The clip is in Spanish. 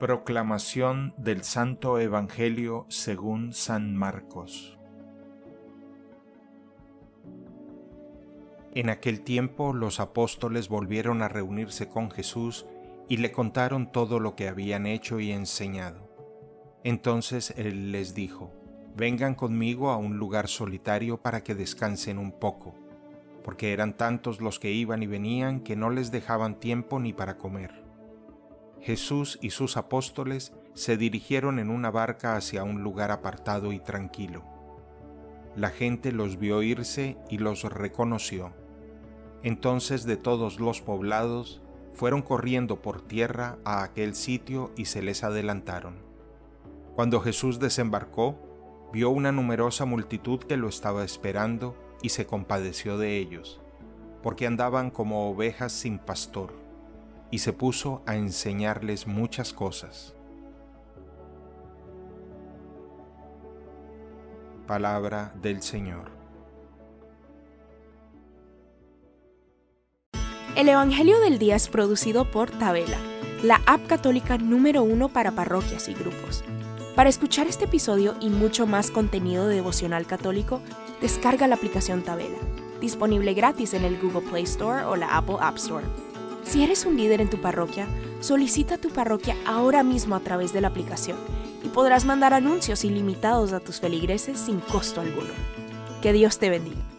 Proclamación del Santo Evangelio según San Marcos. En aquel tiempo los apóstoles volvieron a reunirse con Jesús y le contaron todo lo que habían hecho y enseñado. Entonces él les dijo, Vengan conmigo a un lugar solitario para que descansen un poco, porque eran tantos los que iban y venían que no les dejaban tiempo ni para comer. Jesús y sus apóstoles se dirigieron en una barca hacia un lugar apartado y tranquilo. La gente los vio irse y los reconoció. Entonces de todos los poblados fueron corriendo por tierra a aquel sitio y se les adelantaron. Cuando Jesús desembarcó, vio una numerosa multitud que lo estaba esperando y se compadeció de ellos, porque andaban como ovejas sin pastor y se puso a enseñarles muchas cosas. Palabra del Señor. El Evangelio del Día es producido por Tabela, la app católica número uno para parroquias y grupos. Para escuchar este episodio y mucho más contenido devocional católico, descarga la aplicación Tabela, disponible gratis en el Google Play Store o la Apple App Store. Si eres un líder en tu parroquia, solicita tu parroquia ahora mismo a través de la aplicación y podrás mandar anuncios ilimitados a tus feligreses sin costo alguno. Que Dios te bendiga.